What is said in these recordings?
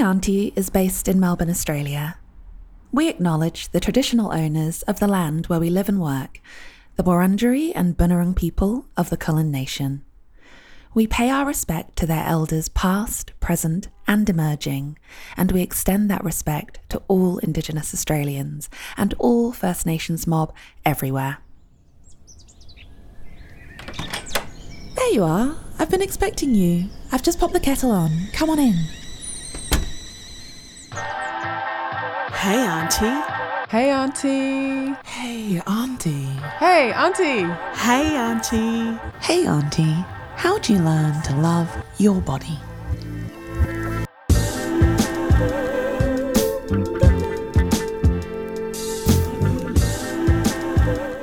Auntie is based in Melbourne, Australia. We acknowledge the traditional owners of the land where we live and work, the Wurundjeri and Bunurong people of the Kulin Nation. We pay our respect to their elders past, present, and emerging, and we extend that respect to all Indigenous Australians and all First Nations mob everywhere. There you are. I've been expecting you. I've just popped the kettle on. Come on in. Hey, Auntie. Hey, Auntie. Hey, Auntie. Hey, Auntie. Hey, Auntie. Hey Auntie, how'd you learn to love your body?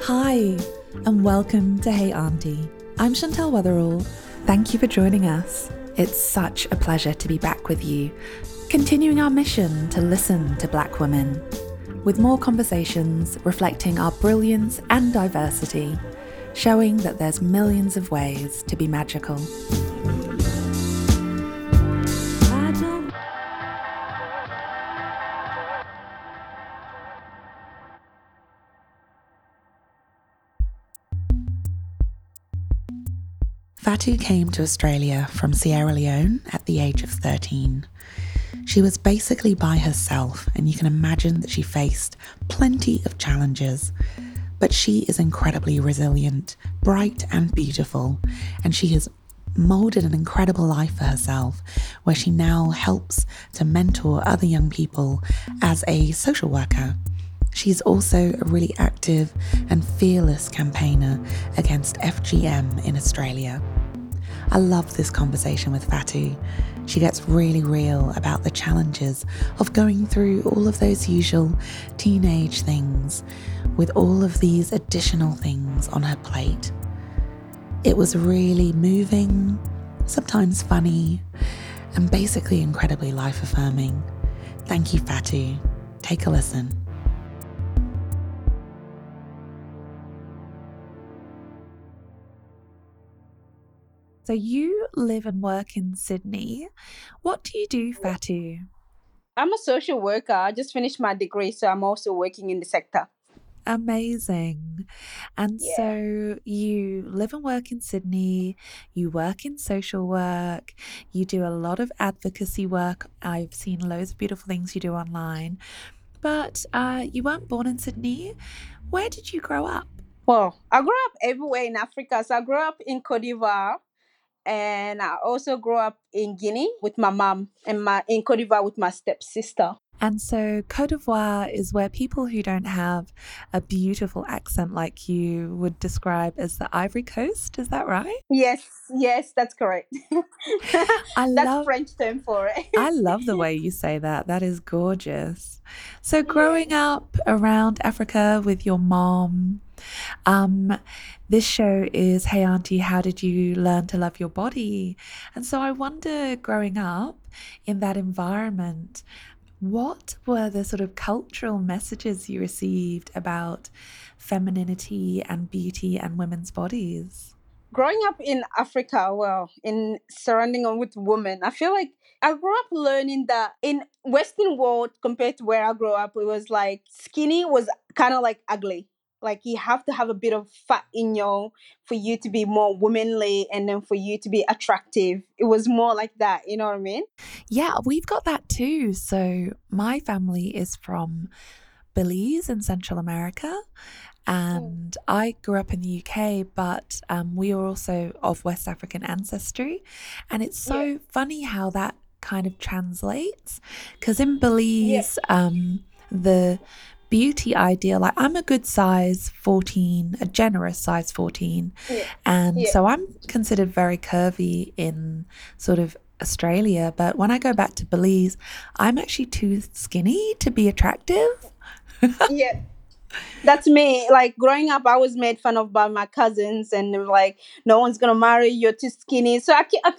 Hi, and welcome to Hey Auntie. I'm Chantel Weatherall. Thank you for joining us. It's such a pleasure to be back with you, continuing our mission to listen to Black women, with more conversations reflecting our brilliance and diversity, showing that there's millions of ways to be magical. Fatu came to Australia from Sierra Leone at the age of 13. She was basically by herself, and you can imagine that she faced plenty of challenges. But she is incredibly resilient, bright, and beautiful, and she has molded an incredible life for herself where she now helps to mentor other young people as a social worker. She's also a really active and fearless campaigner against FGM in Australia. I love this conversation with Fatu. She gets really real about the challenges of going through all of those usual teenage things with all of these additional things on her plate. It was really moving, sometimes funny, and basically incredibly life affirming. Thank you, Fatu. Take a listen. So you live and work in Sydney. What do you do, Fatu? I'm a social worker. I just finished my degree, so I'm also working in the sector. Amazing. And Yeah. so you live and work in Sydney, you work in social work, you do a lot of advocacy work. I've seen loads of beautiful things you do online. But uh, you weren't born in Sydney. Where did you grow up? Well, I grew up everywhere in Africa. So I grew up in Cote d'Ivoire, and I also grew up in Guinea with my mom, and my in Cote d'Ivoire with my stepsister. And so Cote d'Ivoire is where people who don't have a beautiful accent like you would describe as the Ivory Coast. Is that right? Yes, yes, that's correct. I that's love French term for it. I love the way you say that. That is gorgeous. So, growing up around Africa with your mom, um, this show is Hey Auntie, How Did You Learn to Love Your Body? And so, I wonder, growing up in that environment, what were the sort of cultural messages you received about femininity and beauty and women's bodies? growing up in Africa, well, in surrounding with women, I feel like I grew up learning that in Western world compared to where I grew up, it was like skinny was kind of like ugly. Like you have to have a bit of fat in you for you to be more womanly and then for you to be attractive. It was more like that, you know what I mean? Yeah, we've got that too. So, my family is from Belize in Central America. And I grew up in the UK, but um, we are also of West African ancestry. And it's so Yeah. funny how that kind of translates. Because in Belize, um, the beauty ideal, like I'm a good size 14, a generous size 14. Yeah. And Yeah. so I'm considered very curvy in sort of Australia. But when I go back to Belize, I'm actually too skinny to be attractive. yeah. That's me. Like growing up, I was made fun of by my cousins, and they were like, "No one's gonna marry you. You're too skinny." So I, I,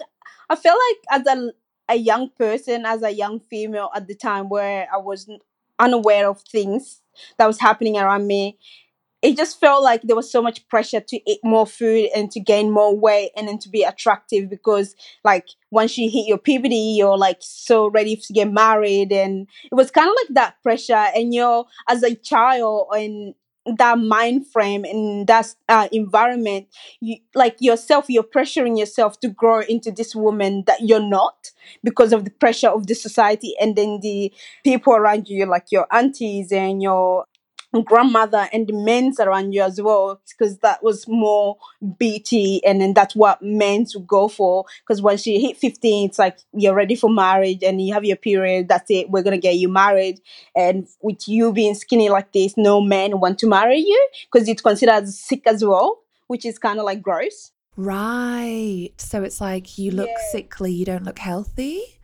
I feel like as a a young person, as a young female at the time, where I was unaware of things that was happening around me, it just felt like there was so much pressure to eat more food and to gain more weight and then to be attractive because like once you hit your puberty you're like so ready to get married and it was kind of like that pressure. And you're as a child in that mind frame and that uh, environment you like yourself you're pressuring yourself to grow into this woman that you're not because of the pressure of the society and then the people around you like your aunties and your grandmother and the men around you as well because that was more beauty and then that's what men to go for because once you hit 15 it's like you're ready for marriage and you have your period that's it we're gonna get you married and with you being skinny like this no men want to marry you because it's considered sick as well which is kind of like gross Right. So it's like you look Yeah. sickly, you don't look healthy.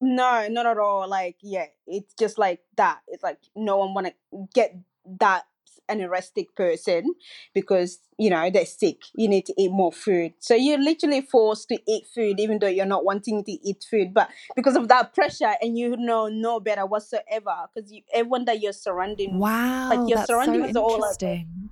No, not at all. Like, yeah, it's just like that. It's like no one want to get that anorexic person because you know they're sick. You need to eat more food, so you're literally forced to eat food, even though you're not wanting to eat food. But because of that pressure, and you know no better whatsoever, because you, everyone that you're surrounding, Wow, your that's so surroundings are all like interesting.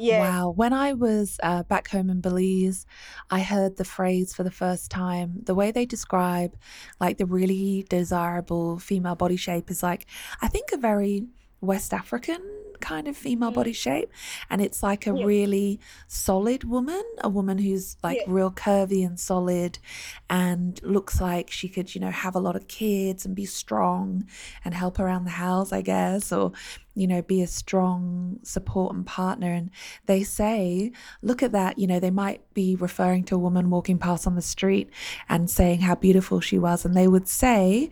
Yeah, Wow. When I was uh, back home in Belize, I heard the phrase for the first time. The way they describe like the really desirable female body shape is like, I think a very West African kind of female body shape. And it's like a Mm. Yeah. really solid woman, a woman who's like Yeah. real curvy and solid and looks like she could, you know, have a lot of kids and be strong and help around the house, I guess, or, you know, be a strong support and partner. And they say, look at that, you know, they might be referring to a woman walking past on the street and saying how beautiful she was. And they would say,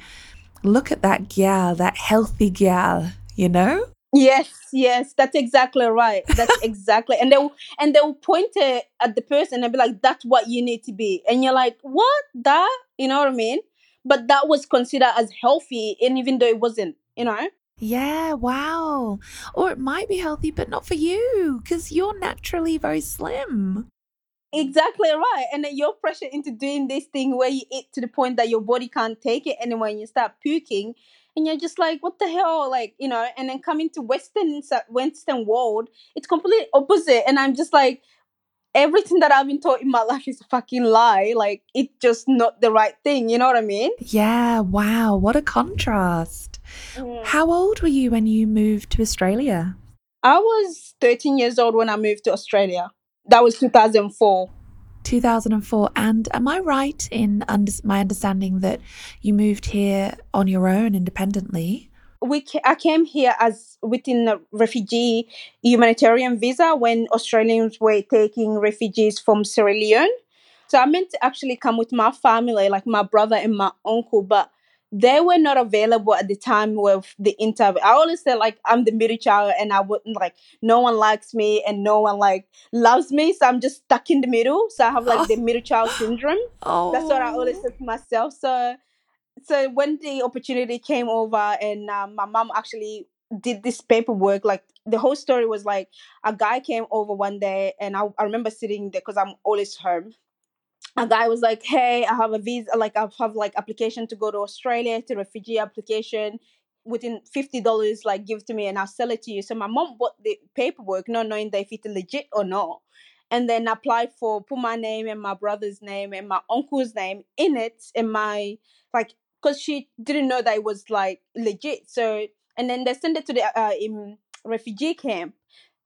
look at that gal, that healthy gal, you know? Yes, yes, that's exactly right. That's exactly, and they'll and they'll point it at the person and be like, "That's what you need to be," and you're like, "What? That?" You know what I mean? But that was considered as healthy, and even though it wasn't, you know. Yeah, wow. Or it might be healthy, but not for you because you're naturally very slim. Exactly right, and then you're pressured into doing this thing where you eat to the point that your body can't take it anymore, and you start puking, and you're just like, "What the hell?" Like you know. And then coming to Western Western world, it's completely opposite, and I'm just like, everything that I've been taught in my life is a fucking lie. Like it's just not the right thing. You know what I mean? Yeah, wow. What a contrast. Mm. How old were you when you moved to Australia? I was 13 years old when I moved to Australia. That was 2004. 2004. And am I right in under- my understanding that you moved here on your own independently? We ca- I came here as within a refugee humanitarian visa when Australians were taking refugees from Sierra Leone. So I meant to actually come with my family, like my brother and my uncle, but they were not available at the time of the interview. I always say like I'm the middle child and I wouldn't like no one likes me and no one like loves me. So I'm just stuck in the middle. So I have like the middle child syndrome. Oh, That's what I always said to myself. So so when the opportunity came over and um, my mom actually did this paperwork like the whole story was like a guy came over one day and i, I remember sitting there because i'm always home a guy was like hey i have a visa like i have like application to go to australia to refugee application. Within $50 like give to me and i'll sell it to you. So my mom bought the paperwork not knowing that if it's legit or not and then applied for put my name and my brother's name and my uncle's name in it and my like because she didn't know that it was like legit. So and then they sent it to the uh, in refugee camp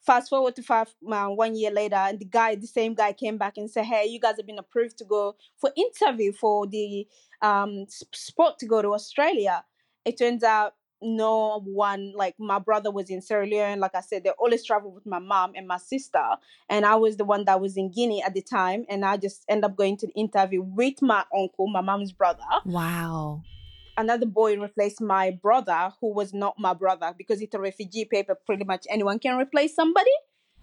fast forward to five uh, one year later and the guy the same guy came back and said hey you guys have been approved to go for interview for the um spot to go to australia. It turns out no one like my brother was in Sierra Leone. Like I said they always travel with my mom and my sister and I was the one that was in Guinea at the time and I just end up going to the interview with my uncle my mom's brother. Wow. Another boy replaced my brother who was not my brother because it's a refugee paper pretty much anyone can replace somebody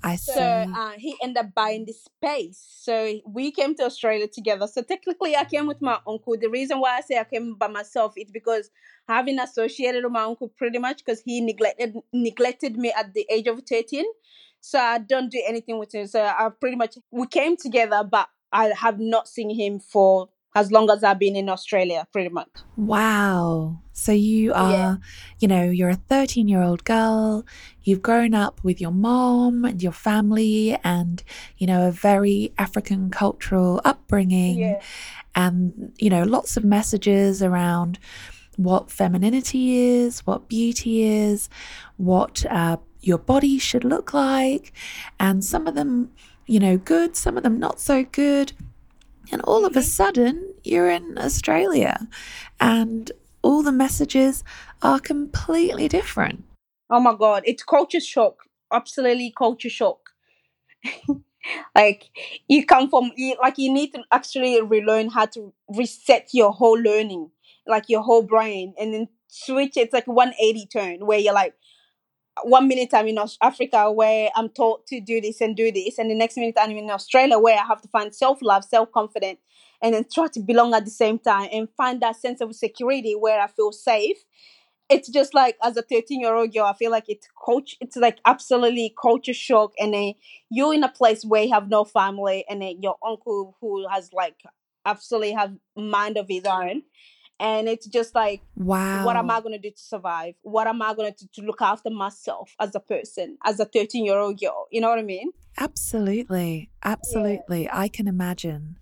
I see. so uh, he ended up buying this space. So we came to Australia together. So technically, I came with my uncle. The reason why I say I came by myself is because having associated with my uncle pretty much because he neglected neglected me at the age of thirteen. So I don't do anything with him. So I pretty much we came together, but I have not seen him for as long as I've been in Australia, pretty much. Wow. So you are, Yeah. you know, you're a 13 year old girl. You've grown up with your mom and your family and, you know, a very African cultural upbringing Yeah. and, you know, lots of messages around what femininity is, what beauty is, what uh, your body should look like. And some of them, you know, good, some of them not so good. And all of a mm-hmm. sudden, you're in Australia and all the messages are completely different. Oh my god, it's culture shock. Absolutely culture shock. like you come from you, like you need to actually relearn how to reset your whole learning, like your whole brain, and then switch. It's like 180 turn where you're like one minute I'm in Africa where I'm taught to do this and do this, and the next minute I'm in Australia where I have to find self love, self confidence, and then try to belong at the same time and find that sense of security where I feel safe. It's just like as a 13 year old girl, I feel like it's coach. It's like absolutely culture shock, and then you're in a place where you have no family, and then your uncle who has like absolutely have mind of his own, and it's just like wow what am I going to do to survive? What am I going to do to look after myself as a person, as a 13 year old girl? You know what I mean? Absolutely. Yeah. Absolutely. I can imagine.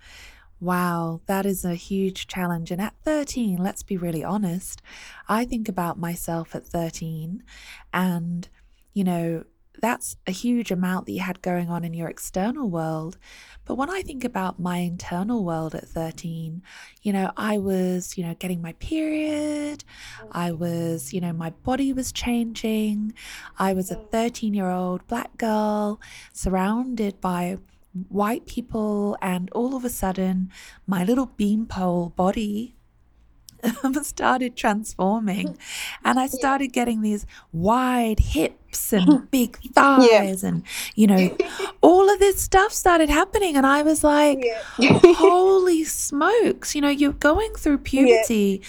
Wow, that is a huge challenge. And at 13, let's be really honest, I think about myself at 13 and, you know, that's a huge amount that you had going on in your external world. But when I think about my internal world at 13, you know, I was, you know, getting my period. I was, you know, my body was changing. I was a 13 year old black girl surrounded by white people, and all of a sudden, my little beanpole body started transforming and i started getting these wide hips and big Yeah. thighs and you know all of this stuff started happening and i was like Yeah. holy smokes you know you're going through yeah. puberty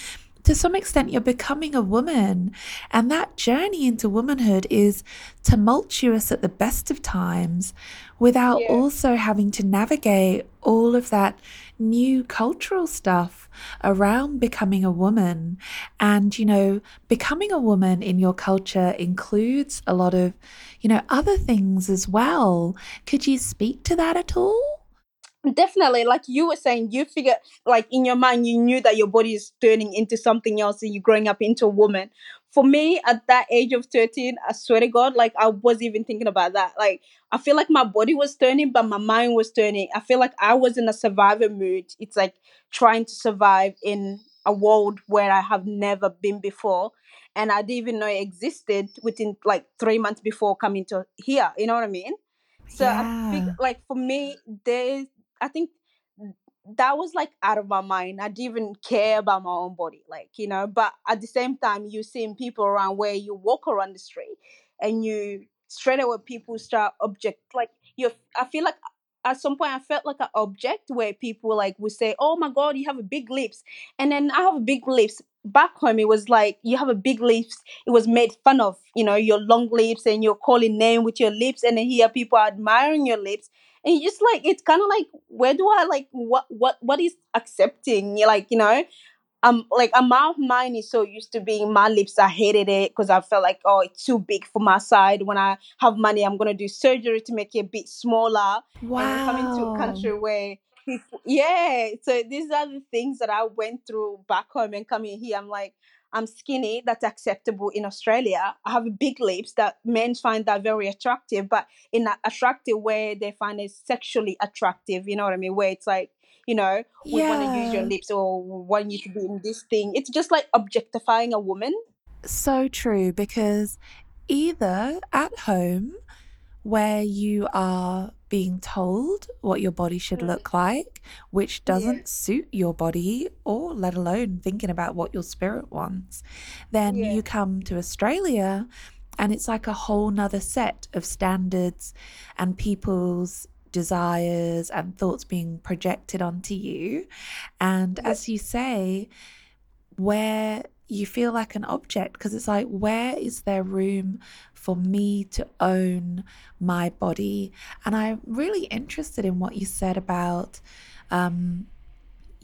to some extent you're becoming a woman and that journey into womanhood is tumultuous at the best of times without Yeah. also having to navigate all of that new cultural stuff around becoming a woman and you know becoming a woman in your culture includes a lot of you know other things as well could you speak to that at all Definitely, like you were saying, you figure like in your mind you knew that your body is turning into something else and you're growing up into a woman. For me, at that age of 13, I swear to God, like I wasn't even thinking about that. Like I feel like my body was turning, but my mind was turning. I feel like I was in a survivor mood. It's like trying to survive in a world where I have never been before. And I didn't even know it existed within like three months before coming to here. You know what I mean? So I think like for me, there I think that was like out of my mind. I didn't even care about my own body, like you know. But at the same time, you seeing people around where you walk around the street, and you straight away people start object like you. I feel like at some point I felt like an object where people like would say, "Oh my God, you have a big lips," and then I have a big lips. Back home, it was like you have a big lips. It was made fun of, you know, your long lips and you're calling name with your lips, and then here people are admiring your lips and you just like it's kind of like where do i like what what what is accepting? You like you know um like a mouth mine is so used to being my lips i hated it because i felt like oh it's too big for my side. When i have money i'm gonna do surgery to make it a bit smaller. And then coming to a country where people yeah so these are the things that i went through back home and coming here i'm like i'm skinny that's acceptable in australia. I have big lips that men find that very attractive but in an attractive way they find it sexually attractive you know what i mean? Where it's like you know we want to use your lips or we want you to be in this thing. It's just like objectifying a woman. So true because either at home where you are being told what your body should Mm, look like, which doesn't suit your body, or let alone thinking about what your spirit wants, then yeah. you come to Australia and it's like a whole nother set of standards and people's desires and thoughts being projected onto you. And yeah. as you say, where you feel like an object because it's like where is there room for me to own my body and i'm really interested in what you said about um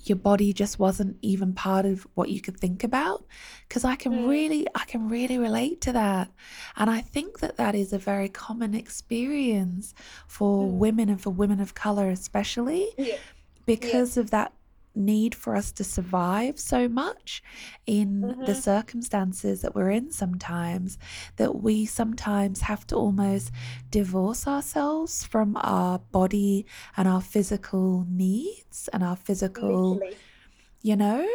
your body just wasn't even part of what you could think about because i can Mm. really i can really relate to that and i think that that is a very common experience for Mm. women and for women of color especially Yeah. because of that need for us to survive so much in the Mhm. circumstances that we're in sometimes that we sometimes have to almost divorce ourselves from our body and our physical needs and our physical Literally. you know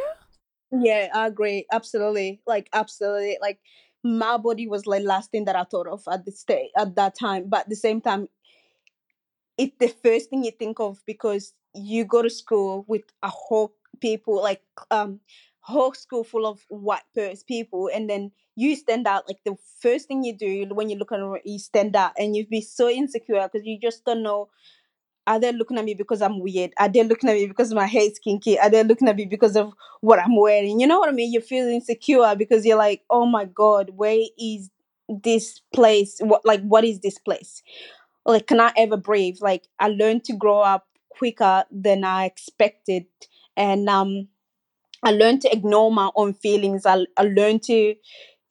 Yeah, I agree. Absolutely. Like absolutely. Like my body was like last thing that I thought of at the state at that time. But at the same time, it's the first thing you think of because you go to school with a whole people like um whole school full of white person people and then you stand out like the first thing you do when you look around you stand out and you be so insecure because you just don't know are they looking at me because I'm weird? Are they looking at me because my hair is kinky? Are they looking at me because of what I'm wearing? You know what I mean? You feel insecure because you're like, oh my god, where is this place? What like what is this place? Like, can I ever breathe? Like, I learned to grow up quicker than I expected, and um, I learned to ignore my own feelings. I I learned to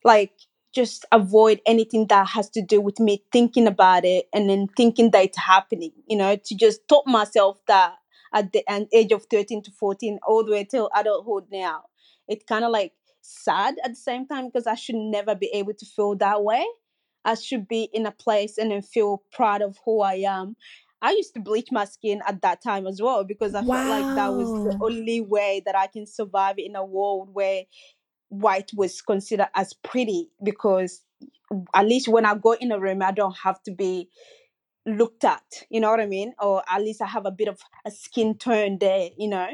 like just avoid anything that has to do with me thinking about it and then thinking that it's happening you know to just taught myself that at the an age of 13 to 14 all the way till adulthood now. It's kind of like sad at the same time because i should never be able to feel that way. I should be in a place and then feel proud of who i am i used to bleach my skin at that time as well because i felt like that was the only way that i can survive in a world where white was considered as pretty because at least when I go in a room, I don't have to be looked at. You know what I mean? Or at least I have a bit of a skin tone there. You know,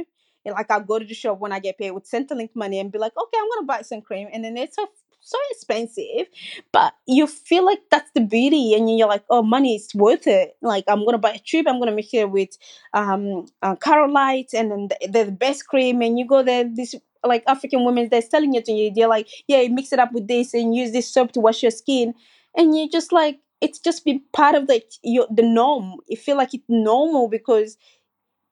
And like I go to the shop when I get paid with Centrelink money and be like, okay, I'm gonna buy some cream, and then it's so so expensive, but you feel like that's the beauty, and you're like, oh, money is worth it. Like I'm gonna buy a trip, I'm gonna mix it with um uh, Carolite, and then the- the best cream, and you go there, this like African women, they're selling it to you. They're like, yeah, mix it up with this and use this soap to wash your skin, and you just like it's just been part of the your the norm. You feel like it's normal because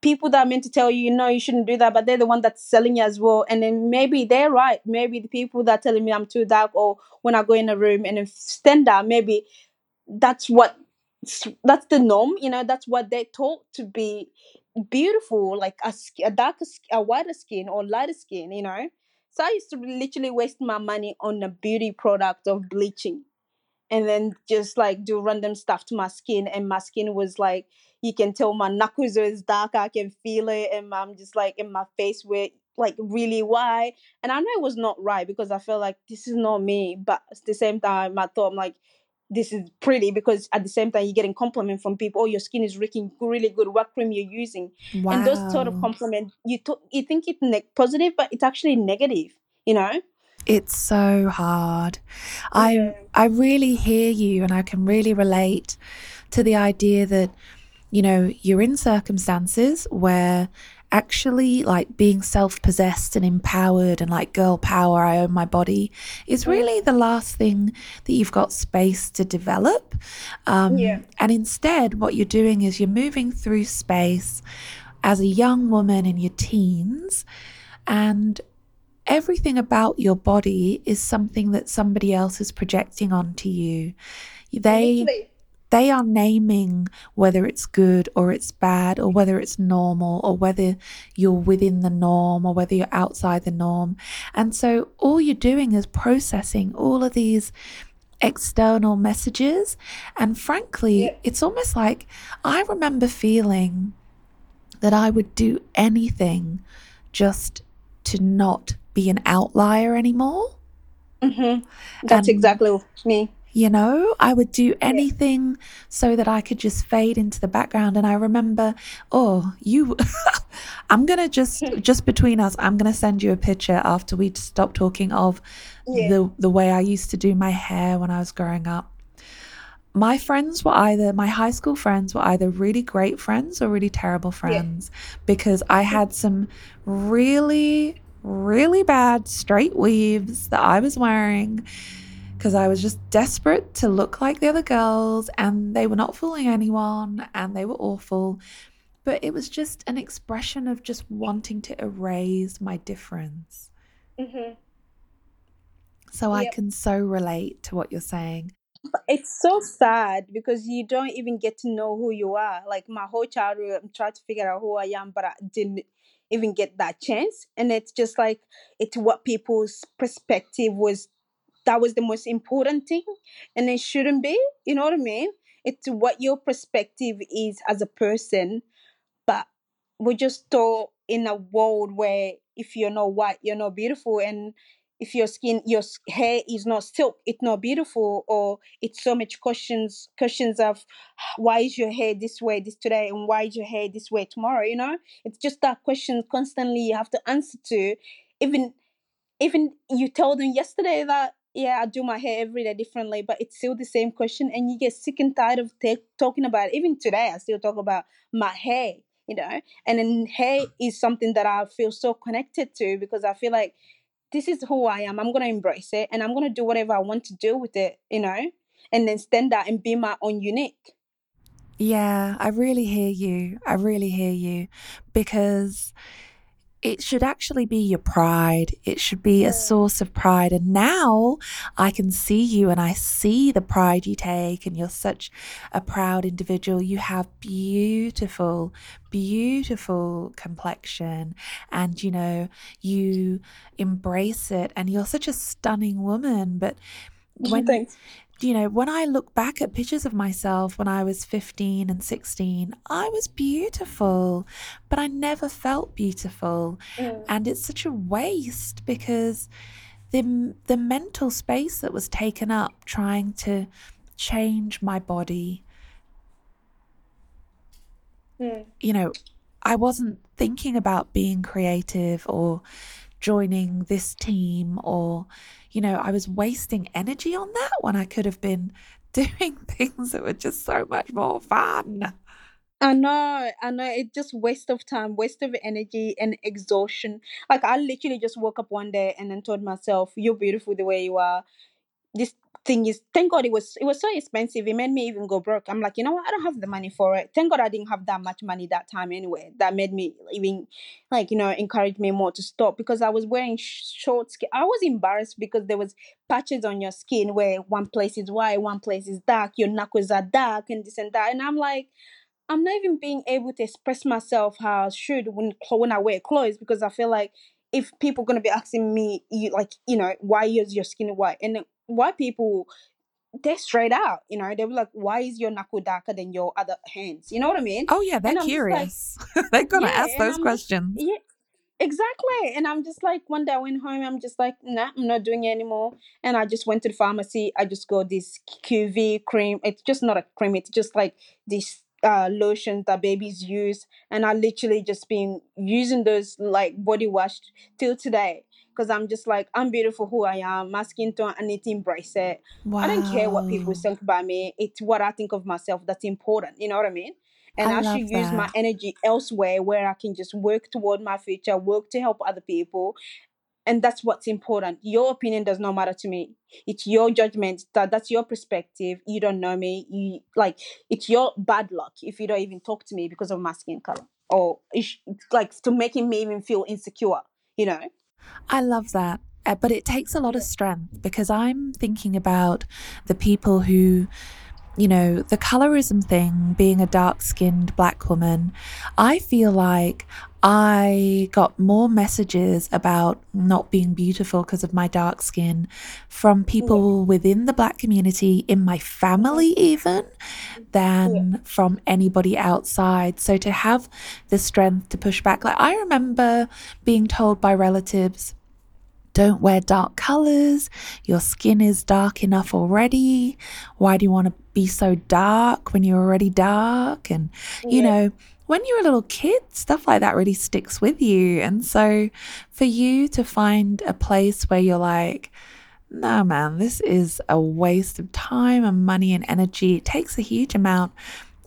people that are meant to tell you, no, you shouldn't do that, but they're the one that's selling you as well. And then maybe they're right. Maybe the people that are telling me I'm too dark, or when I go in a room and then stand out, maybe that's what that's the norm. You know, that's what they're taught to be beautiful, like a, sk- a darker, sk- a whiter skin or lighter skin. You know, so I used to literally waste my money on a beauty product of bleaching and then just like do random stuff to my skin and my skin was like you can tell my knuckles is dark i can feel it and i'm just like in my face where like really white and i know it was not right because i felt like this is not me but at the same time i thought I'm like this is pretty because at the same time you're getting compliment from people oh your skin is looking really good what cream you're using wow. and those sort of compliment you you think it's ne- positive but it's actually negative you know it's so hard. I i really hear you and i can really relate to the idea that you know you're in circumstances where actually like being self-possessed and empowered and like girl power i own my body is really the last thing that you've got space to develop. Um, yeah. and instead what you're doing is you're moving through space as a young woman in your teens and everything about your body is something that somebody else is projecting onto you. They they are naming whether it's good or it's bad or whether it's normal or whether you're within the norm or whether you're outside the norm. And so all you're doing is processing all of these external messages. And frankly yeah. it's almost like i remember feeling that i would do anything just to not be an outlier anymore hmm That's and exactly me. you know, I would do Yeah. anything so that I could just fade into the background. And I remember, oh, you, I'm going to just, just between us, I'm going to send you a picture after we stop talking of Yeah. the, the way I used to do my hair when I was growing up. My friends were either, my high school friends were either really great friends or really terrible Yeah. friends because I had some really, really bad straight weaves that I was wearing because I was just desperate to look like the other girls and they were not fooling anyone and they were awful. but it was just an expression of just wanting to erase my difference. hmm So I can so relate to what you're saying. It's so sad because you don't even get to know who you are. Like my whole childhood, I'm trying to figure out who I am, but I didn't even get that chance. And it's just like it's what people's perspective was. That was the most important thing, and it shouldn't be. You know what I mean? It's what your perspective is as a person but we're just taught in a world where if you're not white, you're not beautiful, and if your skin, your hair is not silk, it's not beautiful, or it's so much questions, questions of why is your hair this way this today, and why is your hair this way tomorrow? You know, it's just that question constantly you have to answer to, even even you told them yesterday that yeah i do my hair every day differently but it's still the same question and you get sick and tired of ta- talking about it. Even today i still talk about my hair you know? And then hair is something that i feel so connected to because i feel like this is who i am. I'm going to embrace it and i'm going to do whatever i want to do with it you know and then stand out and be my own unique. Yeah, I really hear you. I really hear you. Because it should actually be your pride. It should be a source of pride. And now I can see you and I see the pride you take, and you're such a proud individual. You have beautiful, beautiful complexion, and you know, you embrace it, and you're such a stunning woman. But when thanks you know, when I look back at pictures of myself when I was 15 and 16, I was beautiful, but I never felt beautiful. Mm. And it's such a waste because the, the mental space that was taken up trying to change my body, Mm. you know, I wasn't thinking about being creative or joining this team or, you know, I was wasting energy on that when I could have been doing things that were just so much more fun. I know, I know. It's just waste of time, waste of energy, and exhaustion. Like I literally just woke up one day and then told myself, "You're beautiful the way you are." This thing is, thank God it was it was so expensive. It made me even go broke. I'm like, you know what? I don't have the money for it. Thank God I didn't have that much money that time anyway. That made me even like you know encourage me more to stop because I was wearing sh- short skin. I was embarrassed because there was patches on your skin where one place is white, one place is dark. Your knuckles are dark and this and that, and I'm like. I'm not even being able to express myself how I should when when I wear clothes because I feel like if people gonna be asking me, you like, you know, why is your skin white? And white people, they're straight out, you know, they were like, why is your knuckle darker than your other hands? You know what I mean? Oh, yeah, they're And like, curious. they're to yeah, ask those I'm just questions. yeah, exactly. And I'm just like, one day I went home, I'm just like, nah, I'm not doing it anymore. And I just went to the pharmacy. I just got this QV cream. It's just not a cream. It's just like this uh lotions that babies use. And I literally just been using those like body wash till today. Because I'm just like, I'm beautiful who I am. My skin tone, I need to embrace it. I don't care what people think about me. It's what I think of myself that's important. You know what I mean? And I I should use my energy elsewhere where I can just work toward my future, work to help other people. And that's what's important. Your opinion does not matter to me. It's your judgment. That that's your perspective. You don't know me. You like it's your bad luck if you don't even talk to me because of my skin color, or it's like to making me even feel insecure. You know? I love that. Uh, but it takes a lot of strength because I'm thinking about the people who, you know, the colorism thing, being a dark skinned black woman. I feel like I got more messages about not being beautiful because of my dark skin from Yeah. people within the black community, in my family, even, Yeah. than from anybody outside. So to have the strength to push back, like I remember being told by relatives, don't wear dark colors. Your skin is dark enough already. Why do you want to be so dark when you're already dark? And, you Yeah. know, when you're a little kid, stuff like that really sticks with you. And so for you to find a place where you're like, no, man, this is a waste of time and money and energy, it takes a huge amount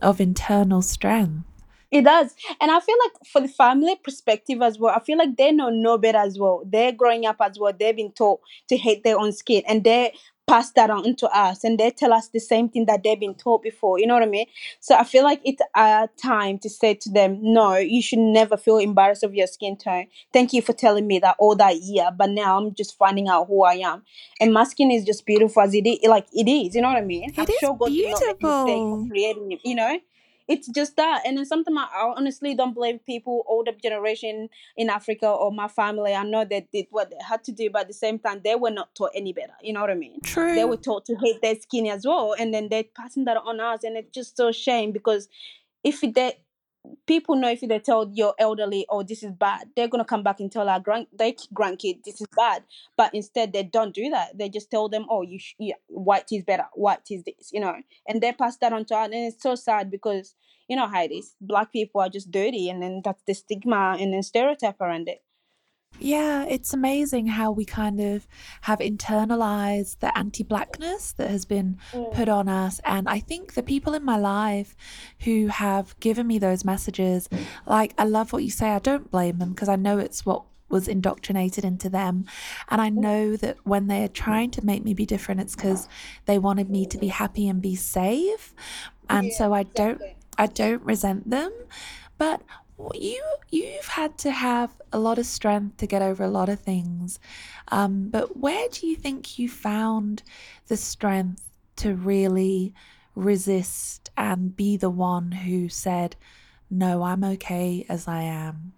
of internal strength. It does. And I feel like for the family perspective as well, I feel like they know no better as well. They're growing up as well. They've been taught to hate their own skin and they're pass that on to us and they tell us the same thing that they've been taught before you know what i mean so i feel like it's a time to say to them no you should never feel embarrassed of your skin tone thank you for telling me that all that year but now i'm just finding out who i am and my skin is just beautiful as it is like it is you know what i mean It i'm is sure god did not make a mistake beautiful. creating it you know it's just that and then sometimes I I honestly don't blame people older generation in Africa or my family. I know they did what they had to do, but at the same time, they were not taught any better. You know what I mean? True. they were taught to hate their skin as well, and then they're passing that on us, and it's just so shame because if they people know if they tell your elderly, oh, this is bad, they're gonna come back and tell our grand their grandkid this is bad. But instead, they don't do that. They just tell them, oh, you sh- yeah, white is better, white is this, you know, and they pass that on to us, and it's so sad because you know how it is. Black people are just dirty, and then that's the stigma and then stereotype around it. Yeah, it's amazing how we kind of have internalized the anti blackness that has been mm. put on us. And I think the people in my life who have given me those messages, like, I love what you say. I don't blame them because I know it's what was indoctrinated into them. And I mm. know that when they're trying to make me be different, it's because they wanted me to be happy and be safe. And so I don't I don't resent them. But you you've had to have a lot of strength to get over a lot of things. Um, but where do you think you found the strength to really resist and be the one who said, "No, I'm okay as I am"?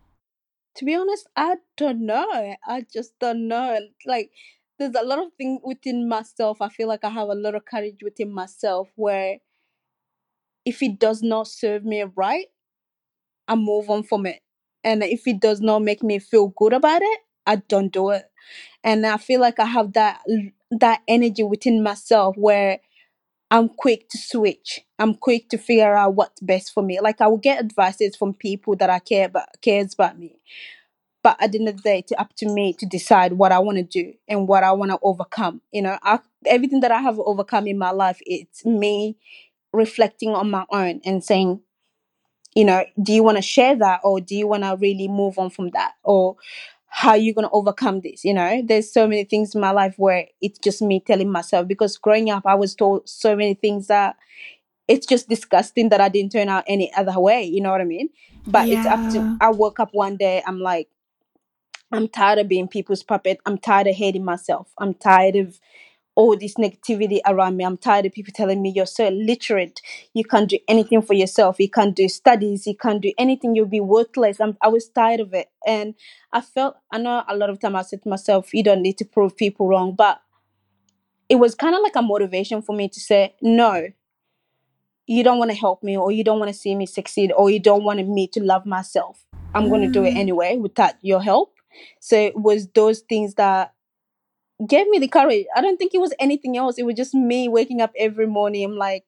To be honest, I don't know. I just don't know. Like, there's a lot of things within myself. I feel like I have a lot of courage within myself where if it does not serve me right, I move on from it. And if it does not make me feel good about it, I don't do it. And I feel like I have that that energy within myself where I'm quick to switch. I'm quick to figure out what's best for me. Like I will get advices from people that I care about cares about me. But at the end of the day, it's up to me to decide what I want to do and what I want to overcome. You know, I, everything that I have overcome in my life, it's me reflecting on my own and saying, you know, do you want to share that or do you want to really move on from that? Or how are you going to overcome this? You know, there's so many things in my life where it's just me telling myself because growing up, I was told so many things that it's just disgusting that I didn't turn out any other way. You know what I mean? But it's up to, Yeah. I woke up one day, I'm like, I'm tired of being people's puppet. I'm tired of hating myself. I'm tired of all this negativity around me. I'm tired of people telling me you're so illiterate. You can't do anything for yourself. You can't do studies. You can't do anything. You'll be worthless. I'm, I was tired of it. And I felt, I know a lot of time I said to myself, you don't need to prove people wrong. But it was kind of like a motivation for me to say, no, you don't want to help me or you don't want to see me succeed or you don't want me to love myself. I'm going to do it Mm. anyway without your help. So it was those things that gave me the courage. I don't think it was anything else. It was just me waking up every morning. I'm like,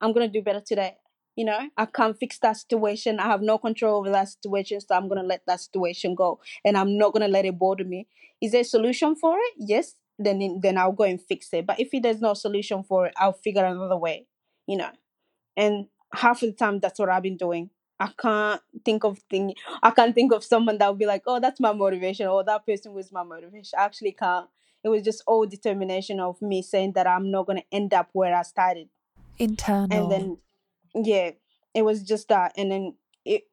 I'm gonna do better today. You know, I can't fix that situation. I have no control over that situation, so I'm gonna let that situation go, and I'm not gonna let it bother me. Is there a solution for it? Yes. Then then I'll go and fix it. But if there's no solution for it, I'll figure another way. You know, and half of the time that's what I've been doing. I can't think of thing. I can't think of someone that would be like, oh, that's my motivation, or that person was my motivation. I actually can't. It was just all determination of me saying that I'm not gonna end up where I started, internal and then yeah, it was just that, and then it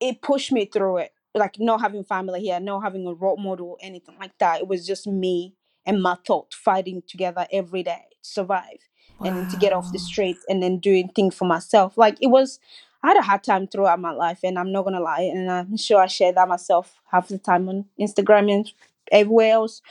it- pushed me through it. Like not having family here, not having a role model, anything like that. It was just me and my thought fighting together every day to survive and to get off the street and then doing things for myself. Like it was, I had a hard time throughout my life, and I'm not gonna lie, and I'm sure I share that myself half the time on Instagram and everywhere else.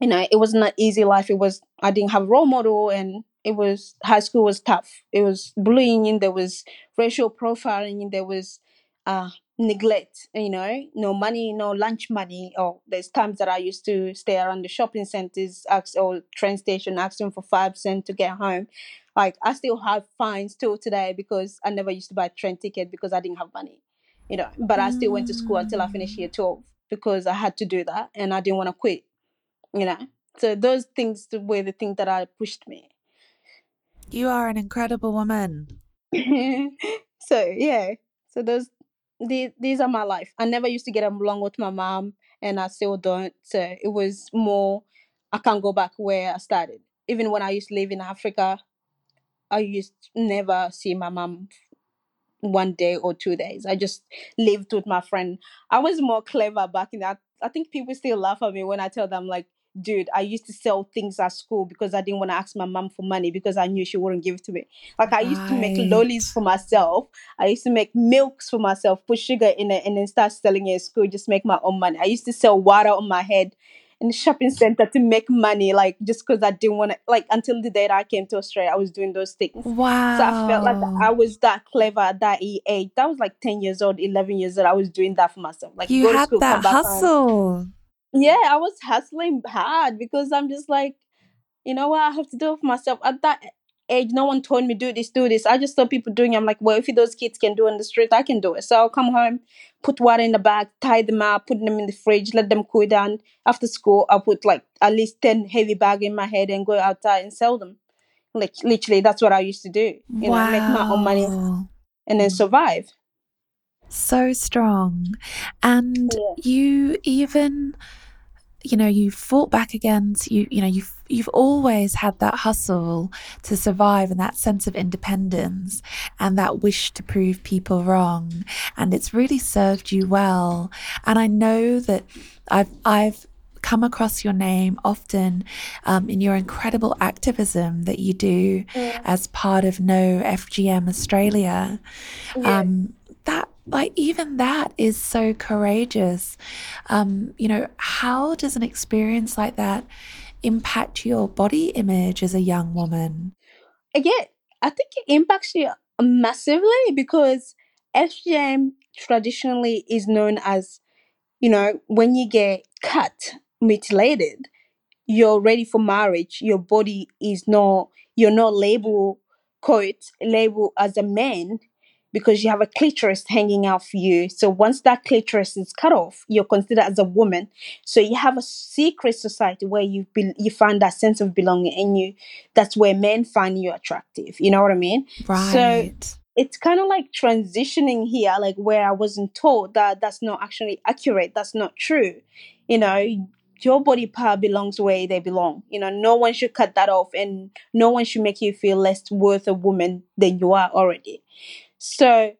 You know, it wasn't an easy life. It was I didn't have a role model, and it was high school was tough. It was bullying, there was racial profiling, there was uh neglect you know no money no lunch money or there's times that i used to stay around the shopping centers ask or train station asking for five cents to get home like i still have fines till today because i never used to buy train ticket because i didn't have money you know but i still went to school until i finished year 12 because i had to do that and i didn't want to quit you know? So those things were the things that i pushed me. You are an incredible woman. so yeah. So those these, these are my life. I never used to get along with my mom and i still don't. So it was more I can't go back where I started. Even when I used to live in Africa, I used to never see my mom one day or two days. I just lived with my friend. I was more clever back in that. I think people still laugh at me when I tell them like, dude, I used to sell things at school because I didn't want to ask my mom for money because I knew she wouldn't give it to me. Like I used to make lollies for myself. I used to make milks for myself, put sugar in it, and then start selling it at school. Just make my own money. I used to sell water on my head in the shopping center to make money, like just because I didn't want to. Like until the day that I came to Australia, I was doing those things. Wow. So I felt like I was that clever at that age. That was like 10 years old, 11 years old. I was doing that for myself. Like You go to had school, that back home. hustle. Yeah, I was hustling hard because I'm just like, you know what, I have to do it for myself. At that age, no one told me do this, do this. I just saw people doing it. I'm like, well, if those kids can do it on the street, I can do it. So I'll come home, put water in the bag, tie them up, put them in the fridge, let them cool down. After school, I'll put like at least 10 heavy bag in my head and go outside and sell them. Like literally, that's what I used to do. You know, make my own money and then survive. So strong. And Yeah. you even, you know, you fought back against you, you know, you've you've always had that hustle to survive and that sense of independence and that wish to prove people wrong. And it's really served you well. And I know that I've I've come across your name often um, in your incredible activism that you do Yeah. as part of No FGM Australia Yeah. um that like even that is so courageous um you know how does an experience like that impact your body image as a young woman Again, I think it impacts you massively because FGM traditionally is known as, you know, when you get cut, mutilated, you're ready for marriage. Your body is not, you're not labeled, quote, labeled as a man because you have a clitoris hanging out for you. So once that clitoris is cut off, you're considered as a woman. So you have a secret society where you be, you find that sense of belonging, and you that's where men find you attractive. You know what I mean? Right. So right it's kind of like transitioning here, like where I wasn't told that that's not actually accurate. That's not true. You know, your body part belongs where they belong. You know, no one should cut that off, and no one should make you feel less worth a woman than you are already. So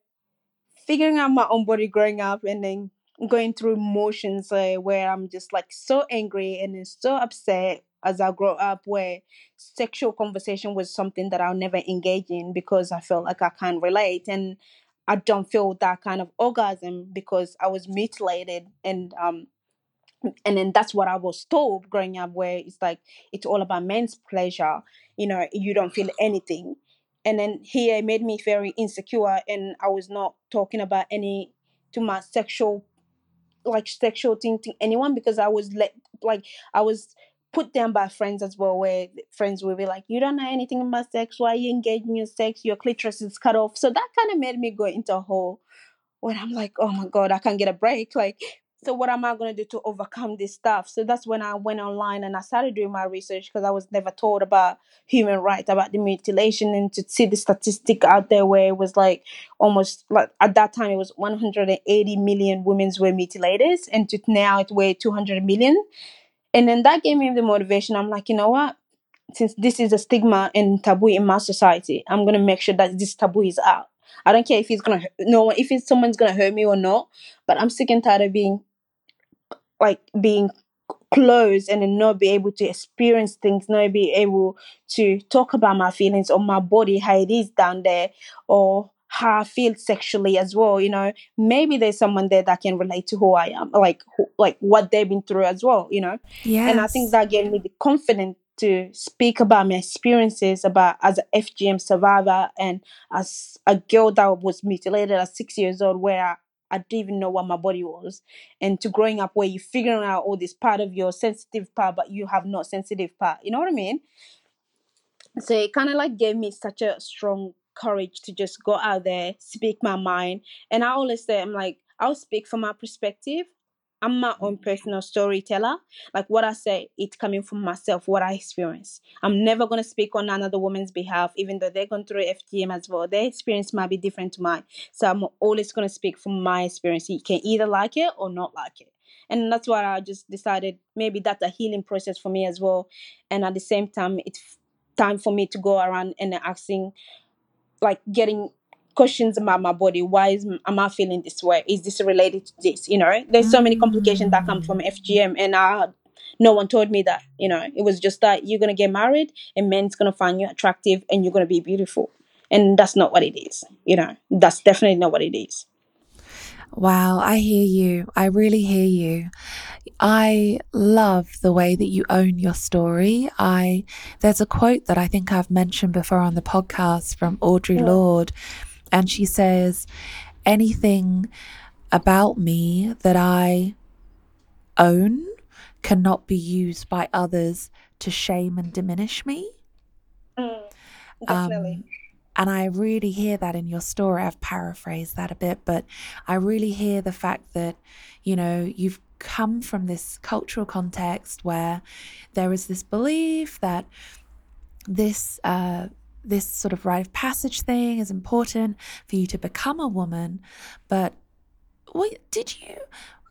figuring out my own body growing up and then going through emotions uh, where I'm just like so angry and then so upset as I grow up where sexual conversation was something that I'll never engage in because I felt like I can't relate and I don't feel that kind of orgasm because I was mutilated and um and then that's what I was told growing up, where it's like it's all about men's pleasure. You know, you don't feel anything. And then here it made me very insecure, and I was not talking about any to my sexual like sexual thing to anyone because I was let like I was put down by friends as well, where friends will be like, "You don't know anything about sex. Why are you engaging in sex? Your clitoris is cut off." So that kind of made me go into a hole when I'm like, oh my God, I can't get a break. Like, so what am I going to do to overcome this stuff? So that's when I went online and I started doing my research because I was never told about human rights, about the mutilation, and to see the statistic out there where it was like almost like at that time it was 180 million women were mutilated, and to now it weighed 200 million. And then that gave me the motivation. I'm like, you know what? Since this is a stigma and taboo in my society, I'm gonna make sure that this taboo is out. I don't care if it's gonna no if it's someone's gonna hurt me or not, but I'm sick and tired of being like being closed and then not be able to experience things, not be able to talk about my feelings or my body, how it is down there, or how I feel sexually as well. You know, maybe there's someone there that can relate to who I am, like who, like what they've been through as well. You know, and I think that gave me the confidence to speak about my experiences about as a FGM survivor and as a girl that was mutilated at six years old, where I, didn't even know what my body was, and to growing up where you're figuring out all this part of your sensitive part, but you have not sensitive part. You know what I mean? So it kind of like gave me such a strong courage to just go out there, speak my mind. And I always say, I'm like, I'll speak from my perspective. I'm my own personal storyteller. Like what I say, it's coming from myself, what I experience. I'm never going to speak on another woman's behalf, even though they're going through FGM as well. Their experience might be different to mine. So I'm always going to speak from my experience. You can either like it or not like it. and that's why I just decided maybe that's a healing process for me as well. And at the same time, it's time for me to go around and asking, like, getting questions about my body. Why is am I feeling this way? Is this related to this? You know, there's so many complications that come from FGM, and I no one told me that. You know, it was just that you're gonna get married, and men's gonna find you attractive, and you're gonna be beautiful, and that's not what it is. You know, that's definitely not what it is. Wow, I hear you. I really hear you. I love the way that you own your story. I there's a quote that I think I've mentioned before on the podcast from Audre Lorde and she says anything about me that I own cannot be used by others to shame and diminish me. Mm, definitely. Um, and I really hear that in your story. I've paraphrased that a bit, but I really hear the fact that, you know, you've come from this cultural context where there is this belief that this uh, this sort of rite of passage thing is important for you to become a woman. But what, did you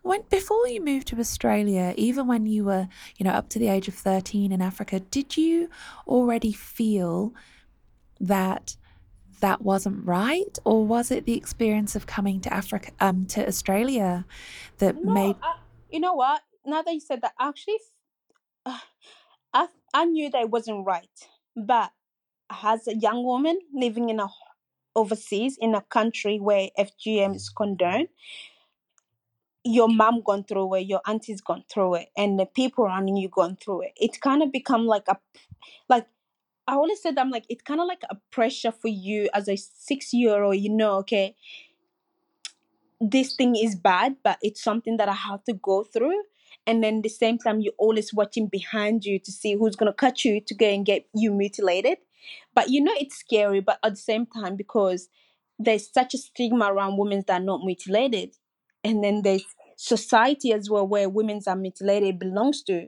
when before you moved to Australia, even when you were, you know, up to the age of 13 in Africa, did you already feel that that wasn't right or was it the experience of coming to Africa um to Australia that No, made I, you know what? Now that you said that, actually, uh, I I knew that it wasn't right, but as a young woman living in a overseas in a country where FGM is mm. condoned, your mom gone through it, your auntie's gone through it, and the people around you gone through it. It kind of become like a like I always said I'm like it kind of like a pressure for you as a six year old. You know, okay, this thing is bad, but it's something that I have to go through. And then the same time, you're always watching behind you to see who's gonna cut you to go and get you mutilated. But you know it's scary, but at the same time, because there's such a stigma around women that are not mutilated, and then there's society as well where women are mutilated belongs to,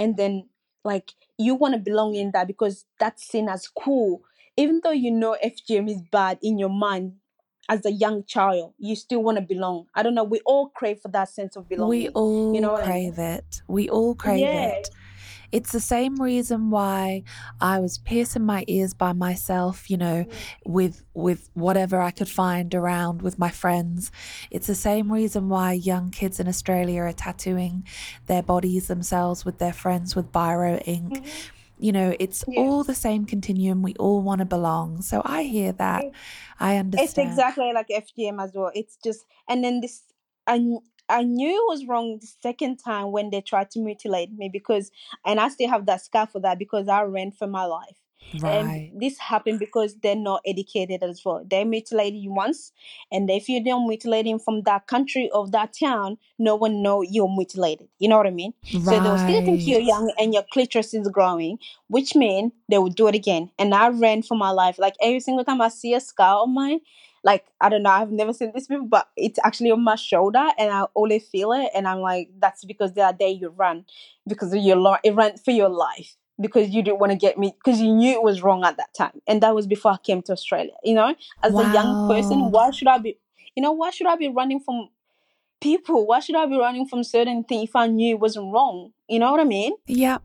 and then like you want to belong in that because that's seen as cool, even though you know FGM is bad in your mind as a young child, you still want to belong. I don't know. We all crave for that sense of belonging. we belonging. You all know what I mean? crave it. We all crave Yeah. it. It's the same reason why I was piercing my ears by myself, you know, with with whatever I could find around with my friends. It's the same reason why young kids in Australia are tattooing their bodies themselves with their friends with biro ink. Mhm. You know, it's Yeah. all the same continuum. We all want to belong. So I hear that. I understand. It's exactly like FGM as well. It's just, and then this, kn- I knew it was wrong the second time when they tried to mutilate me because, and I still have that scar for that because I ran for my life. Right. And this happened because they're not educated as well. They mutilated you once, and if you don't mutilate him from that country of that town, no one know you're mutilated. You know what I mean? Right. So they'll still think you're young and your clitoris is growing, which mean they will do it again. And I ran for my life. Like every single time I see a scar on mine, like I don't know, I've never seen this before, but it's actually on my shoulder, and I only feel it, and I'm like, that's because the other day you ran because of your life, it ran for your life because you didn't want to get me because you knew it was wrong at that time, and that was before I came to Australia. You know, as a young person, Wow. why should I be, you know, why should I be running from people? Why should I be running from certain things if I knew it wasn't wrong? You know what I mean? Yep.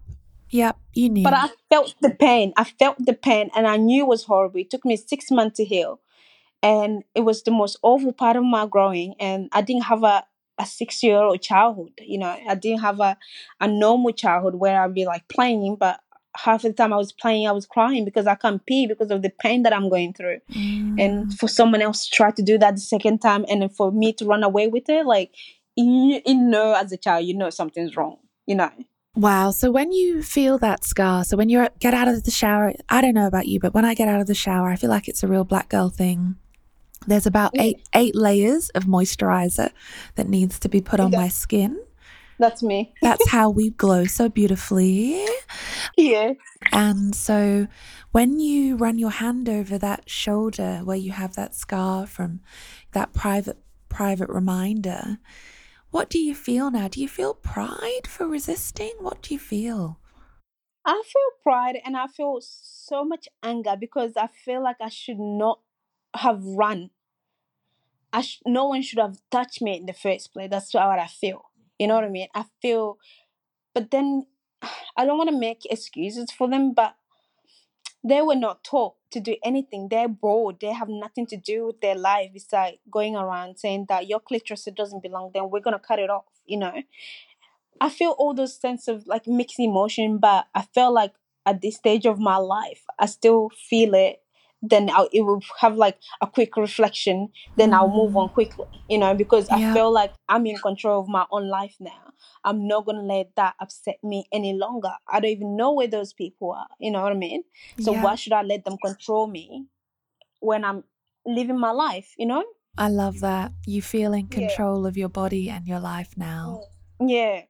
Yep. You need But knew. I felt the pain. I felt the pain, and I knew it was horrible. It took me six months to heal, and it was the most awful part of my growing. And I didn't have a a six year old childhood. You know, I didn't have a a normal childhood where I'd be like playing, but half the time I was playing, I was crying because I can't pee because of the pain that I'm going through. Mm. And for someone else to try to do that the second time, and then for me to run away with it, like you, you know, as a child, you know something's wrong. You know. Wow. So when you feel that scar, so when you get out of the shower, I don't know about you, but when I get out of the shower, I feel like it's a real black girl thing. There's about eight eight layers of moisturizer that needs to be put on my skin. That's me. That's how we glow so beautifully. Yeah. And so when you run your hand over that shoulder where you have that scar from that private private reminder, what do you feel now? Do you feel pride for resisting? What do you feel? I feel pride and I feel so much anger because I feel like I should not have run. I sh- no one should have touched me in the first place. That's what I feel. You know what I mean? I feel, but then I don't want to make excuses for them, but they were not taught to do anything. They're bored. They have nothing to do with their life besides going around saying that your clitoris doesn't belong, then we're gonna cut it off, you know. I feel all those sense of like mixed emotion, but I feel like at this stage of my life, I still feel it. Then I'll, it will have like a quick reflection. Then I'll move on mm. quickly, you know, because Yeah. I feel like I'm in control of my own life now. I'm not gonna let that upset me any longer. I don't even know where those people are. You know what I mean? So Yeah. why should I let them control me when I'm living my life? You know? I love that. You feel in Yeah. control of your body and your life now. Mm. Yeah.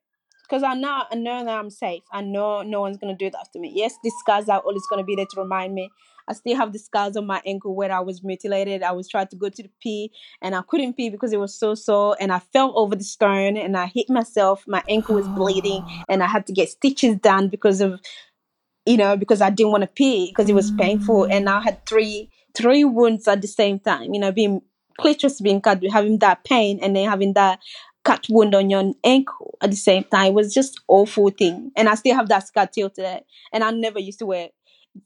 Because I know I know that I'm safe. I know no one's gonna do that to me. Yes, these scars are always gonna be there to remind me. I still have the scars on my ankle where I was mutilated. I was trying to go to the pee and I couldn't pee because it was so sore and I fell over the stone and I hit myself. My ankle was bleeding and I had to get stitches done because of you know, because I didn't want to pee because it was painful, and I had three three wounds at the same time. You know, being clitoris being cut, having that pain, and then having that cut wound on your ankle at the same time. It was just awful thing, and I still have that scar till today. And I never used to wear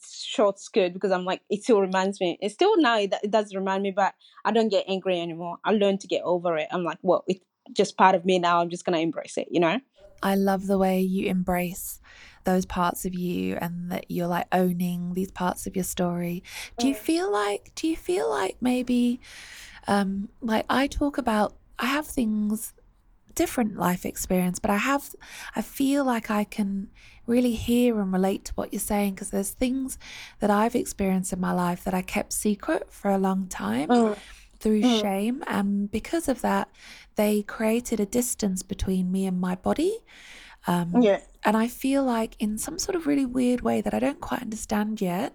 short skirt because I'm like it still reminds me. It still now it, it does remind me, but I don't get angry anymore. I learned to get over it. I'm like, well, it's just part of me now. I'm just gonna embrace it. You know. I love the way you embrace those parts of you and that you're like owning these parts of your story. Do you feel like do you feel like maybe um like I talk about I have things different life experience but I have I feel like I can really hear and relate to what you're saying because there's things that I've experienced in my life that I kept secret for a long time Mm. through Mm. shame and because of that they created a distance between me and my body um, Yeah. and I feel like, in some sort of really weird way that I don't quite understand yet,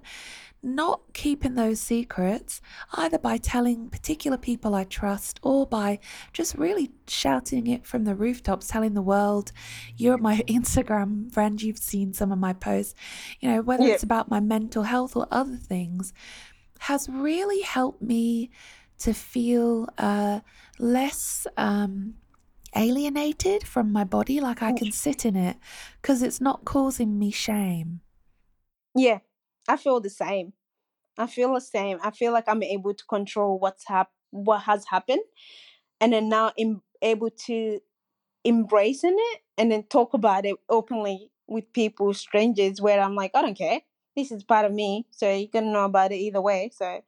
not keeping those secrets, either by telling particular people I trust or by just really shouting it from the rooftops, telling the world, you're my Instagram friend, you've seen some of my posts, you know, whether Yeah. it's about my mental health or other things, has really helped me to feel uh, less. Um, alienated from my body like i can sit in it because it's not causing me shame Yeah, I feel the same. I feel the same. I feel like I'm able to control what's hap- what has happened, and then now I'm able to embracing it and then talk about it openly with people, strangers, where I'm like, I don't care. This is part of me, so you're gonna know about it either way. So,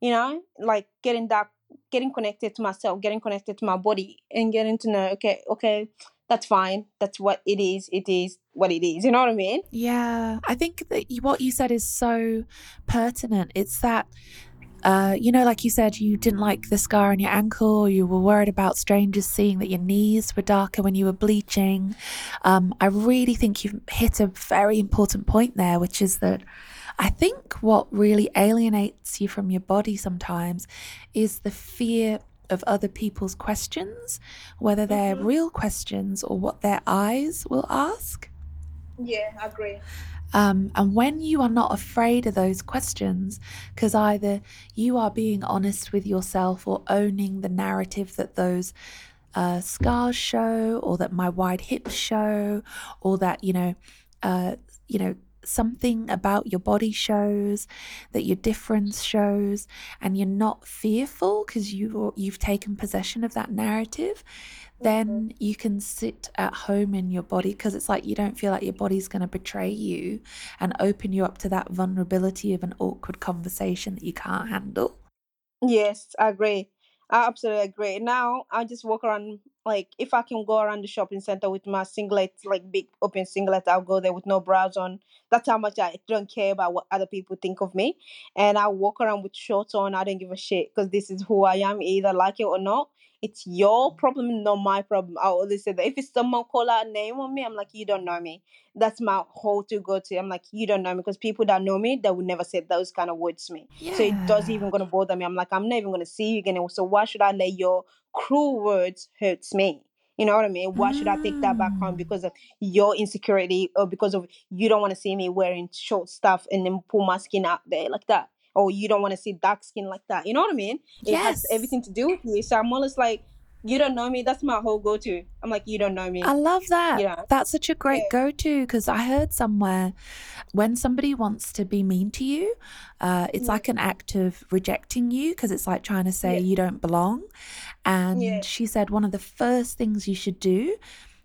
you know, like getting that, getting connected to myself, getting connected to my body, and getting to know, okay, okay, that's fine. That's what it is. It is what it is. You know what I mean? yeah i think that what you said is so pertinent it's that uh, you know, like you said, you didn't like the scar on your ankle, or you were worried about strangers seeing that your knees were darker when you were bleaching. Um, I really think you've hit a very important point there, which is that I think what really alienates you from your body sometimes is the fear of other people's questions, whether they're Mhm. real questions or what their eyes will ask. Yeah, I agree. Um, and when you are not afraid of those questions, because either you are being honest with yourself or owning the narrative that those uh, scars show, or that my wide hips show, or that you know, uh, you know, something about your body shows, that your difference shows, and you're not fearful because you you've taken possession of that narrative, then mm-hmm. you can sit at home in your body because it's like you don't feel like your body's going to betray you and open you up to that vulnerability of an awkward conversation that you can't handle. Yes, I agree. I absolutely agree. Now I just walk around like if I can go around the shopping center with my singlet, like big open singlet, I'll go there with no bras on. That's how much I don't care about what other people think of me. And I walk around with shorts on. I don't give a shit because this is who I am, either like it or not. It's your problem, not my problem. I always say that if it's someone call out a name on me, I'm like, you don't know me. That's my whole to go to. I'm like, you don't know me because people that know me, they would never say those kind of words to me. So it doesn't even gonna bother me. I'm like, I'm not even gonna see you again. So why should I let your cruel words hurts me? You know what I mean? Why should I take that back home Mm. because of your insecurity or because of you don't want to see me wearing short stuff and then pull my skin out there like that? Or you don't want to see dark skin like that. You know what I mean? It has Yes. everything to do with you. So I'm always like, you don't know me. That's my whole go to. I'm like, you don't know me. I love that. Yeah. That's such a great Yeah. go to because I heard somewhere when somebody wants to be mean to you, uh, it's like an act of rejecting you because it's like trying to say Yeah. you don't belong. And Yeah. she said one of the first things you should do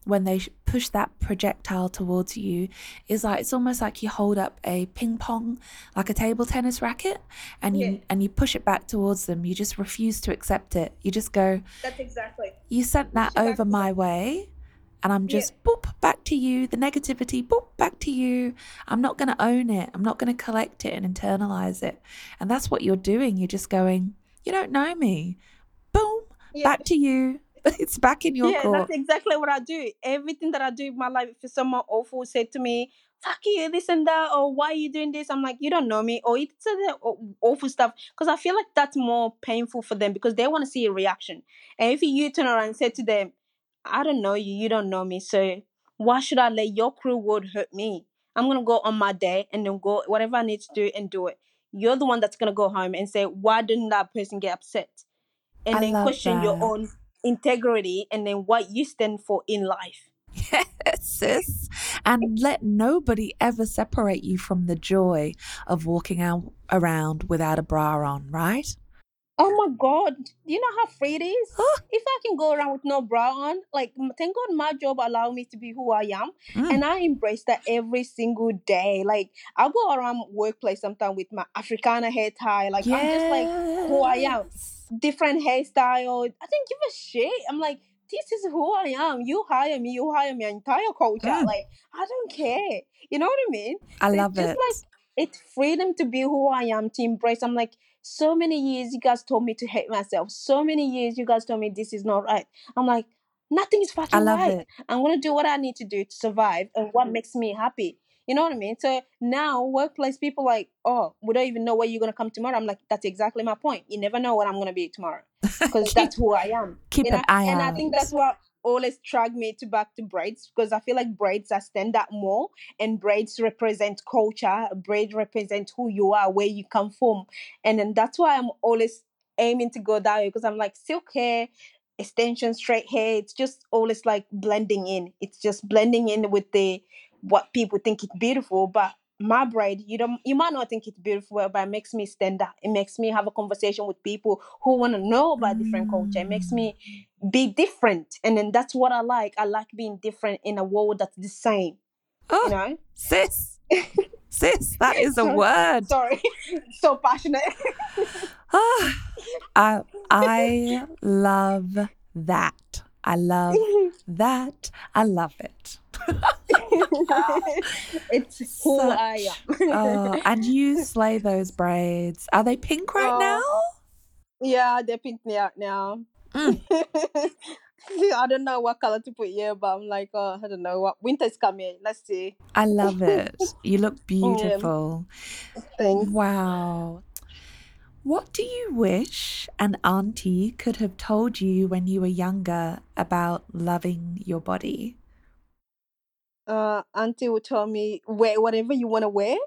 when they push that projectile towards you is like it's almost like you hold up a ping pong like a table tennis racket and you Yeah. and you push it back towards them. You just refuse to accept it. You just go That's exactly. you sent that back over my way and i'm Yeah. just boop back to you. The negativity boop back to you. I'm not going to own it. I'm not going to collect it and internalize it. And that's what you're doing. You're just going you don't know me. Boom Yeah. back to you it's back in your yeah, court that's exactly what I do. Everything that I do in my life, if someone awful said to me, fuck you, this and that, or why are you doing this? I'm like, you don't know me, or it's awful stuff. Because I feel like that's more painful for them because they want to see a reaction. And if you turn around and say to them, I don't know you, you don't know me, so why should I let your cruel word hurt me? I'm going to go on my day and then go whatever I need to do and do it. You're the one that's going to go home and say, why didn't that person get upset? And I then question your own integrity and then what you stand for in life. Yes, sis. And let nobody ever separate you from the joy of walking out around without a bra on, right? Oh my god, do you know how free it is? Huh? If I can go around with no bra on, like thank God my job allow me to be who I am, Mm. and I embrace that every single day. Like I go around workplace sometimes with my Africana hair tie, like I'm just like who I am. Different hairstyle. I don't give a shit. I'm like, this is who I am. You hire me, you hire my entire culture. Mm. Like, I don't care. You know what I mean? I So love it's just it. like it's freedom to be who I am, to embrace. I'm like, so many years you guys told me to hate myself. So many years you guys told me this is not right. I'm like, nothing is I fucking love right. it. I'm gonna do what I need to do to survive and what makes me happy. You know what I mean? So now workplace people like, oh, we don't even know where you're gonna come tomorrow. I'm like, that's exactly my point. You never know what I'm gonna be tomorrow because that's who I am. keep know, an eye and I think that's what always drag me to back to braids because I feel like braids are stand out more and braids represent culture. Braids represent who you are, where you come from, and then that's why I'm always aiming to go that way because I'm like silk hair, extension, straight hair. It's just always like blending in. It's just blending in with the what people think it's beautiful, but my bride, you don't you might not think it's beautiful, but it makes me stand out. It makes me have a conversation with people who want to know about different culture. It makes me be different. And then that's what I like. I like being different in a world that's the same. You Oh, know? sis, sis, that is a word. Sorry. so passionate. Ah, I I love that. I love that. I love it. it's who I am. Oh, and you slay those braids. Are they pink right Oh. now? yeah, they're me out now. Mm. I don't know what color to put here, but I'm like, oh, I don't know what winter's coming. Let's see. I love it. You look beautiful. Thanks. Wow. What do you wish an auntie could have told you when you were younger about loving your body? Uh, auntie would tell me wear whatever you want to wear,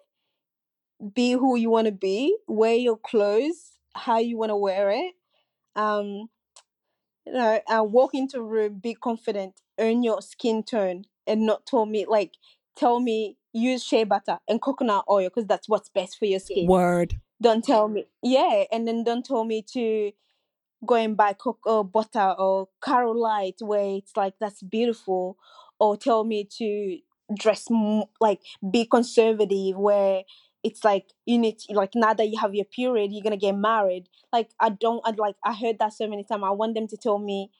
be who you want to be, wear your clothes how you want to wear it. Um, you know, and walk into a room, be confident, earn your skin tone, and not tell me like tell me use shea butter and coconut oil because that's what's best for your skin. Word. Don't tell me, yeah, and then don't tell me to go and buy cocoa butter or Carolite where it's like that's beautiful, or tell me to dress m- like be conservative where it's like you need to, like now that you have your period you're gonna get married. Like i don't i like i heard that so many times. I want them to tell me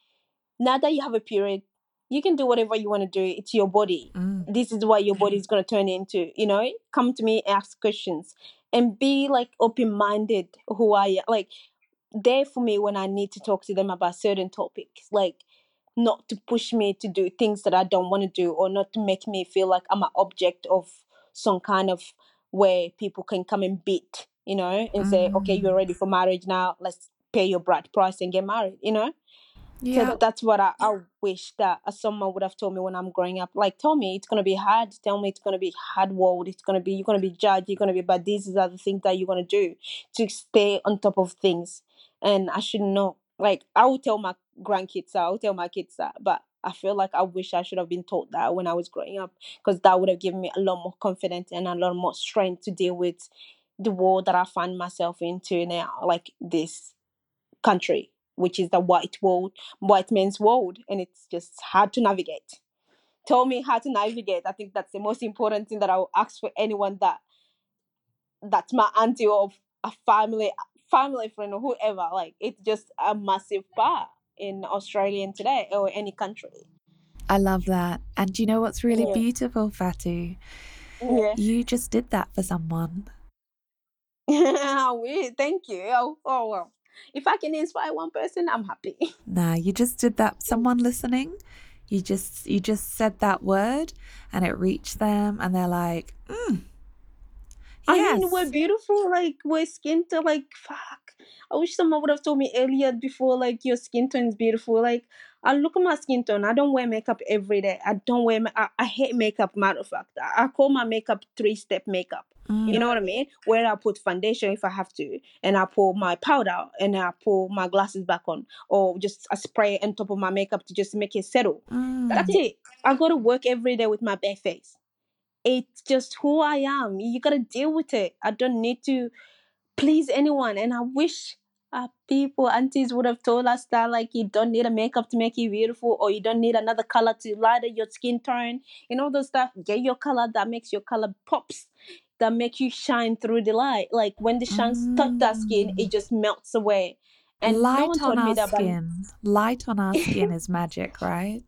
now that you have a period you can do whatever you want to do. It's your body. Mm. this is what your body is going to turn into. You know? Come to me ask questions and be like open-minded who i am like there for me when i need to talk to them about certain topics. Like not to push me to do things that i don't want to do or not to make me feel like i'm an object of some kind of where people can come and beat you know and say okay Mm. you're ready for marriage now let's pay your bride price and get married you know Yeah. that, that's what I, I wish that someone would have told me when I'm growing up. Like, tell me it's gonna be hard. Tell me it's gonna be hard world. It's gonna be you're gonna be judged. You're gonna be, but these are the things that you're gonna do to stay on top of things. And I should know. Like I will tell my grandkids I will tell my kids that, but I feel like I wish I should have been taught that when I was growing up because that would have given me a lot more confidence and a lot more strength to deal with the world that I find myself into now, like this country, which is the white world, white man's world, and it's just hard to navigate. Tell me how to navigate. I think that's the most important thing that I will ask for anyone that that's my auntie or a family family friend or whoever. Like it's just a massive part in Australian today or any country. I love that. And do you know what's really Yeah. beautiful, Fatu? Yeah. You just did that for someone. thank you. Oh, oh well. If I can inspire one person, I'm happy. Nah, you just did that. Someone listening, you just you just said that word, and it reached them, and they're like, mm, I yes. mean, we're beautiful. Like we're skin tone. Like fuck. I wish someone would have told me earlier before. Like your skin tone is beautiful. Like I look at my skin tone. I don't wear makeup every day. I don't wear. ma- I, I hate makeup. Matter of fact, I, I call my makeup three step makeup. Mm, You know what I mean? Where I put foundation if I have to, and I pour my powder, and I pour my glasses back on, or just a spray on top of my makeup to just make it settle. mm. That's it. I go to work every day with my bare face. It's just who I am. You gotta deal with it. I don't need to please anyone. And I wish uh, people, aunties would have told us that like you don't need a makeup to make you beautiful, or you don't need another color to lighten your skin tone. You know those stuff. Get your color that makes your color pops. That make you shine through the light. Like when the sun touch that skin, it just melts away. And no Light one on told me our that. But skin. Light on our skin is magic, right?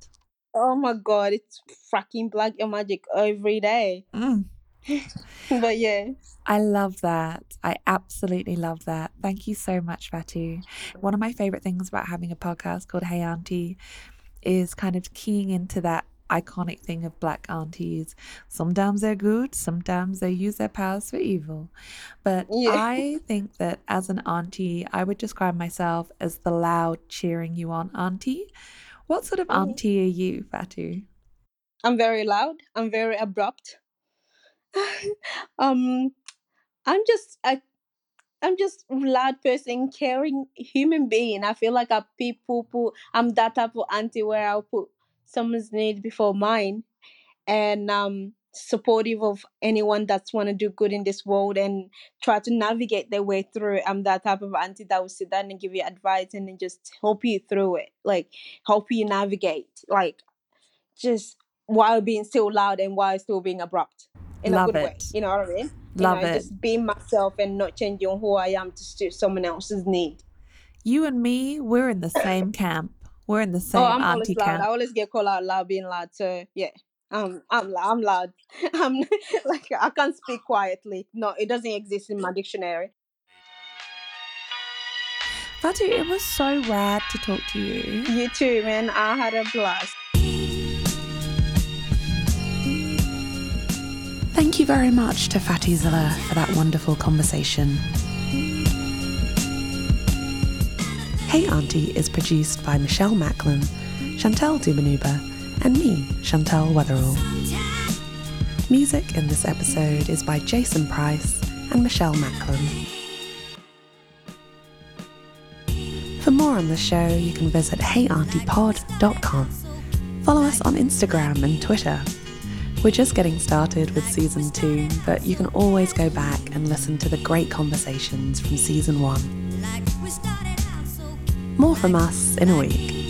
Oh my god, it's fucking black and magic every day. Mm. but yeah. I love that. I absolutely love that. Thank you so much, Fatu. One of my favorite things about having a podcast called Hey Auntie is kind of keying into that iconic thing of black aunties. Sometimes they're good, sometimes they use their powers for evil. But Yeah. I think that as an auntie, I would describe myself as the loud cheering you on auntie. What sort of Mhm. auntie are you, Fatu? I'm very loud. I'm very abrupt. um, I'm just a, I'm just loud person, caring human being. I feel like a people. I'm that type of auntie where I'll put someone's need before mine, and um, supportive of anyone that's want to do good in this world and try to navigate their way through. I'm that type of auntie that will sit down and give you advice and then just help you through it, like help you navigate, like just while being still loud and while still being abrupt in Love a good way. You know what I mean? Love you know, it. Just being myself and not changing who I am to suit someone else's need. You and me, we're in the same camp. We're in the oh, same oh, I'm auntie always loud. camp. I always get called out loud, being loud. So yeah, um, I'm lou- I'm loud. I'm like I can't speak quietly. No, it doesn't exist in my dictionary. Fatu, it was so rad to talk to you. You too, man. I had a blast. Thank you very much to Fatty Zilla for that wonderful conversation. Hey Auntie is produced by Michelle Macklin, Chantel Dubanuba, and me, Chantel Weatherall. Music in this episode is by Jason Price and Michelle Macklin. For more on the show, you can visit heyauntipod.com. Follow us on Instagram and Twitter. We're just getting started with season two, but you can always go back and listen to the great conversations from season one. More from us in a week.